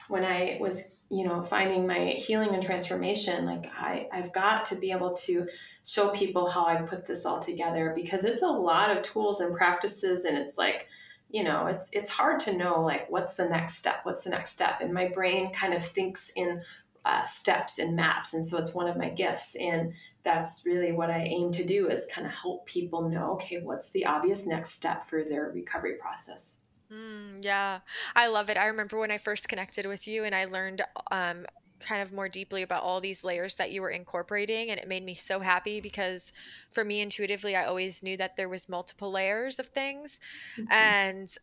when I was, you know, finding my healing and transformation. Like I, I've got to be able to show people how I put this all together because it's a lot of tools and practices, and it's like you know it's it's hard to know like what's the next step what's the next step and my brain kind of thinks in uh, steps and maps and so it's one of my gifts and that's really what i aim to do is kind of help people know okay what's the obvious next step for their recovery process. Mm, yeah. I love it. I remember when i first connected with you and i learned um, kind of more deeply about all these layers that you were incorporating and it made me so happy because for me intuitively I always knew that there was multiple layers of things mm-hmm. and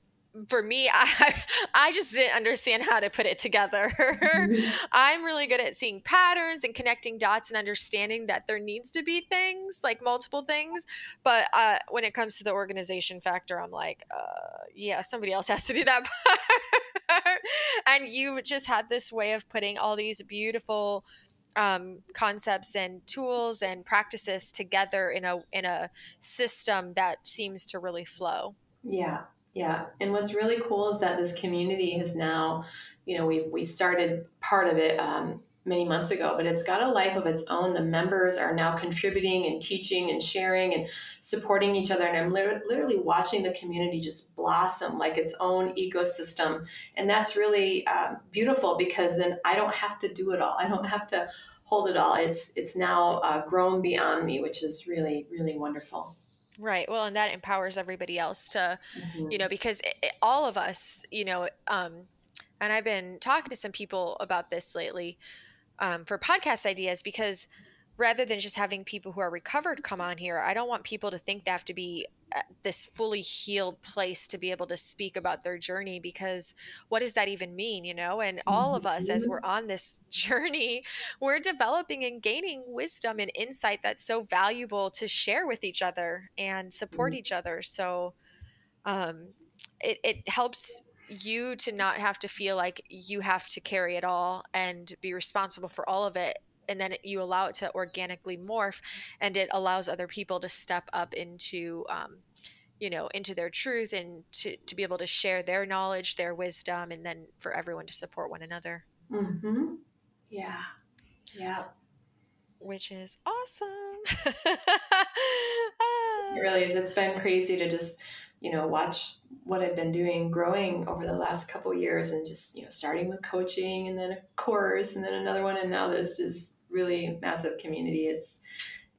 for me I I just didn't understand how to put it together. Mm-hmm. I'm really good at seeing patterns and connecting dots and understanding that there needs to be things like multiple things, but uh, when it comes to the organization factor I'm like uh, yeah somebody else has to do that part. and you just had this way of putting all these beautiful um, concepts and tools and practices together in a in a system that seems to really flow. Yeah, yeah. And what's really cool is that this community has now, you know, we we started part of it um, many months ago, but it's got a life of its own. The members are now contributing and teaching and sharing and supporting each other. And I'm literally watching the community just blossom like its own ecosystem. And that's really uh, beautiful because then I don't have to do it all. I don't have to hold it all. It's it's now uh, grown beyond me, which is really really wonderful. Right. Well, and that empowers everybody else to, mm-hmm. you know, because it, it, all of us, you know, um, and I've been talking to some people about this lately um, for podcast ideas because rather than just having people who are recovered come on here, I don't want people to think they have to be at this fully healed place to be able to speak about their journey because what does that even mean, you know? And all of us, as we're on this journey, we're developing and gaining wisdom and insight that's so valuable to share with each other and support mm-hmm. each other. So, um, it, it helps you to not have to feel like you have to carry it all and be responsible for all of it and then you allow it to organically morph and it allows other people to step up into um, you know into their truth and to, to be able to share their knowledge their wisdom and then for everyone to support one another. Mm-hmm. yeah. Yeah. Which is awesome. It really is. It's been crazy to just you know watch what i've been doing growing over the last couple years and just you know starting with coaching and then a course and then another one. And now there's just really massive community. It's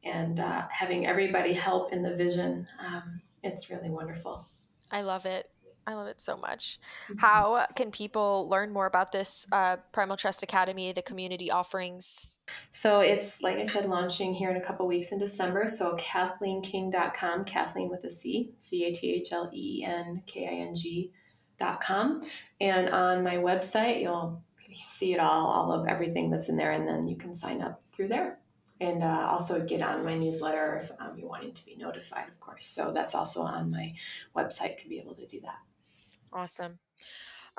and uh, having everybody help in the vision um, it's really wonderful. I love it I love it so much. Mm-hmm. How can people learn more about this uh, Primal Trust Academy, the community offerings? So it's, like I said, launching here in a couple weeks in December. So cathleenking.com, Cathleen with a C, C A T H L E N K I N G.com. And on my website, you'll see it all, all of everything that's in there, and then you can sign up through there and uh, also get on my newsletter if um, you're wanting to be notified, of course. So that's also on my website to be able to do that. Awesome.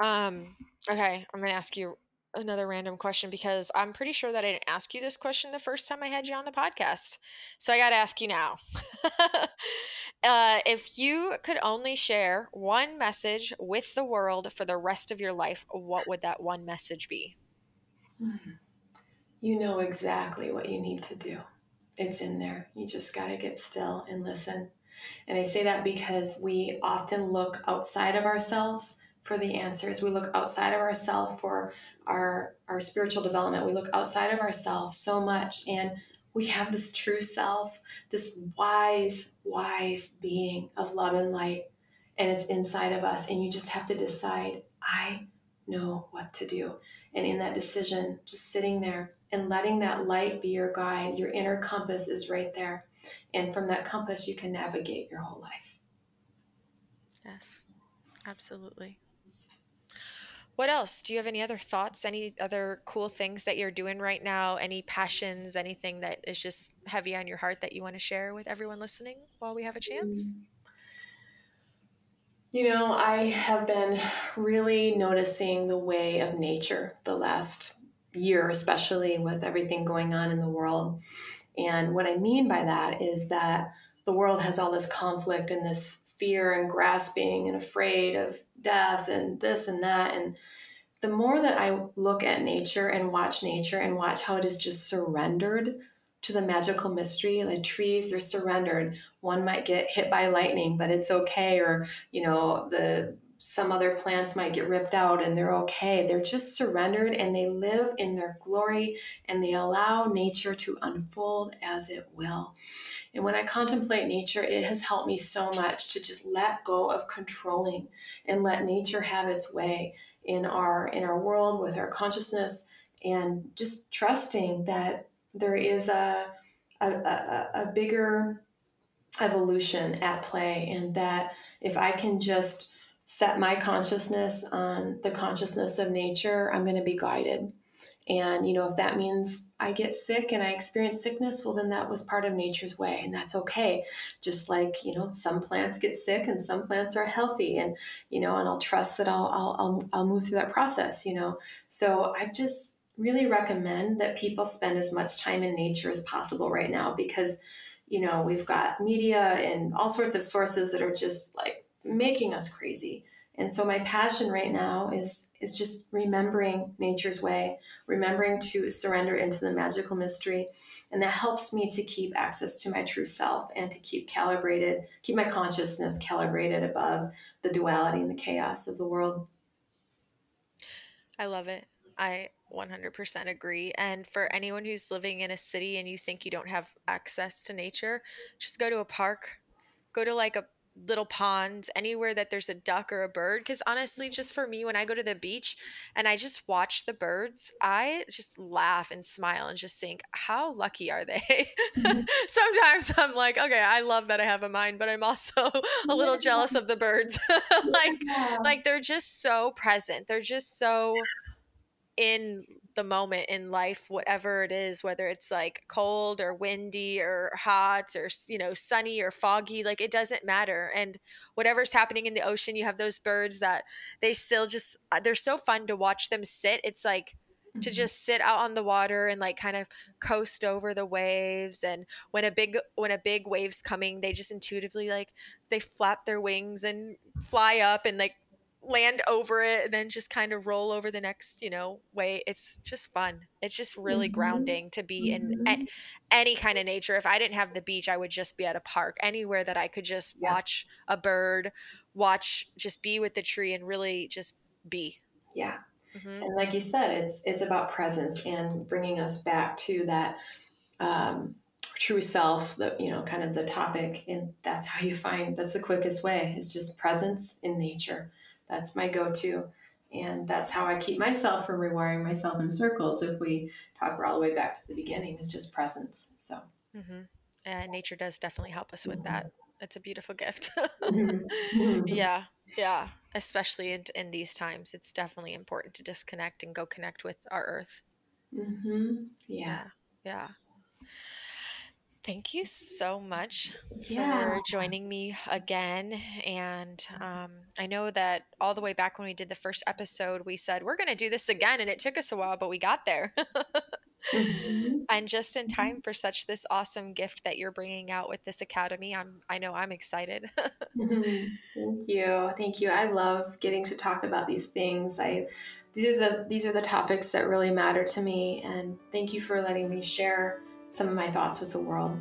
Um, okay, I'm going to ask you another random question because I'm pretty sure that I didn't ask you this question the first time I had you on the podcast. So I got to ask you now. uh, if you could only share one message with the world for the rest of your life, what would that one message be? Mm-hmm you know exactly what you need to do. It's in there. You just got to get still and listen. And I say that because we often look outside of ourselves for the answers. We look outside of ourselves for our our spiritual development. We look outside of ourselves so much and we have this true self, this wise, wise being of love and light, and it's inside of us. And you just have to decide, I know what to do. And in that decision, just sitting there and letting that light be your guide. Your inner compass is right there. And from that compass, you can navigate your whole life. Yes, absolutely. What else? Do you have any other thoughts? Any other cool things that you're doing right now? Any passions? Anything that is just heavy on your heart that you want to share with everyone listening while we have a chance? You know, I have been really noticing the way of nature the last year, especially with everything going on in the world. And what I mean by that is that the world has all this conflict and this fear and grasping and afraid of death and this and that. And the more that I look at nature and watch nature and watch how it is just surrendered to the magical mystery, the trees, they're surrendered. One might get hit by lightning, but it's okay. Or, you know, the some other plants might get ripped out and they're okay. They're just surrendered and they live in their glory and they allow nature to unfold as it will. And when I contemplate nature, it has helped me so much to just let go of controlling and let nature have its way in our in our world with our consciousness and just trusting that there is a a, a, a bigger evolution at play and that if I can just set my consciousness on the consciousness of nature, I'm going to be guided. And, you know, if that means I get sick and I experience sickness, well, then that was part of nature's way, and that's okay. Just like, you know, some plants get sick and some plants are healthy, and, you know, and I'll trust that I'll, I'll, I'll, I'll move through that process, you know. So I've just really recommend that people spend as much time in nature as possible right now because, you know, we've got media and all sorts of sources that are just like making us crazy. And so my passion right now is is just remembering nature's way, remembering to surrender into the magical mystery. And that helps me to keep access to my true self and to keep calibrated, keep my consciousness calibrated above the duality and the chaos of the world. I love it. I 100% agree. And for anyone who's living in a city and you think you don't have access to nature, just go to a park, go to like a little ponds, anywhere that there's a duck or a bird. Because honestly, just for me, when I go to the beach and I just watch the birds, I just laugh and smile and just think, how lucky are they? Mm-hmm. Sometimes I'm like, okay, I love that I have a mind, but I'm also a little yeah. jealous of the birds. like, yeah. like they're just so present. They're just so in the moment in life whatever it is whether it's like cold or windy or hot or you know sunny or foggy like it doesn't matter. And whatever's happening in the ocean you have those birds that they still just uh, they're so fun to watch them sit. It's like to mm-hmm. just sit out on the water and like kind of coast over the waves. And when a big when a big wave's coming they just intuitively like they flap their wings and fly up and like land over it and then just kind of roll over the next you know way it's just fun it's just really mm-hmm. grounding to be mm-hmm. in a- any kind of nature if i didn't have the beach i would just be at a park anywhere that i could just yeah. watch a bird watch just be with the tree and really just be yeah mm-hmm. and like you said it's it's about presence and bringing us back to that um, true self, the you know, kind of the topic, and that's how you find that's the quickest way. It's just presence in nature. That's my go-to. And that's how I keep myself from rewiring myself in circles. If we talk all the way back to the beginning, it's just presence. So, mm-hmm. and nature does definitely help us with that. It's a beautiful gift. mm-hmm. yeah, yeah. Especially in, in these times, it's definitely important to disconnect and go connect with our earth. Mm-hmm. Yeah. Yeah. Thank you so much yeah. for joining me again. And um, I know that all the way back when we did the first episode, we said we're going to do this again, and it took us a while, but we got there. mm-hmm. And just in time for such this awesome gift that you're bringing out with this academy, I'm I know I'm excited. mm-hmm. Thank you, thank you. I love getting to talk about these things. I these are the these are the topics that really matter to me, and thank you for letting me share some of my thoughts with the world.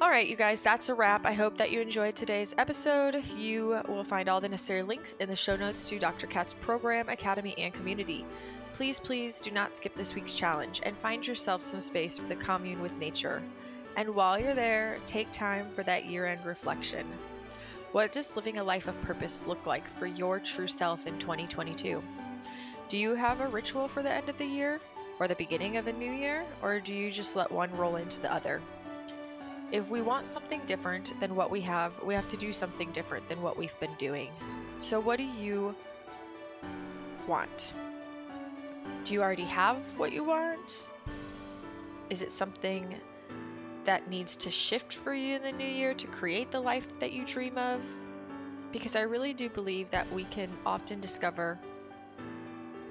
All right, you guys, that's a wrap. I hope that you enjoyed today's episode. You will find all the necessary links in the show notes to Dr. Kat's program, academy, and community. Please, please do not skip this week's challenge and find yourself some space for the commune with nature. And while you're there, take time for that year end reflection. What does living a life of purpose look like for your true self in 2022? Do you have a ritual for the end of the year? Or the beginning of a new year, or do you just let one roll into the other? If we want something different than what we have, we have to do something different than what we've been doing. So, what do you want? Do you already have what you want? Is it something that needs to shift for you in the new year to create the life that you dream of? Because I really do believe that we can often discover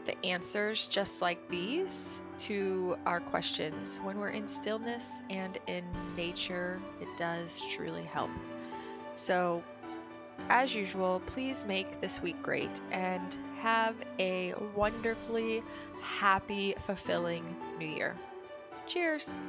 the answers just like these to our questions. When we're in stillness and in nature, it does truly help. So, as usual, please make this week great and have a wonderfully happy, fulfilling new year. Cheers!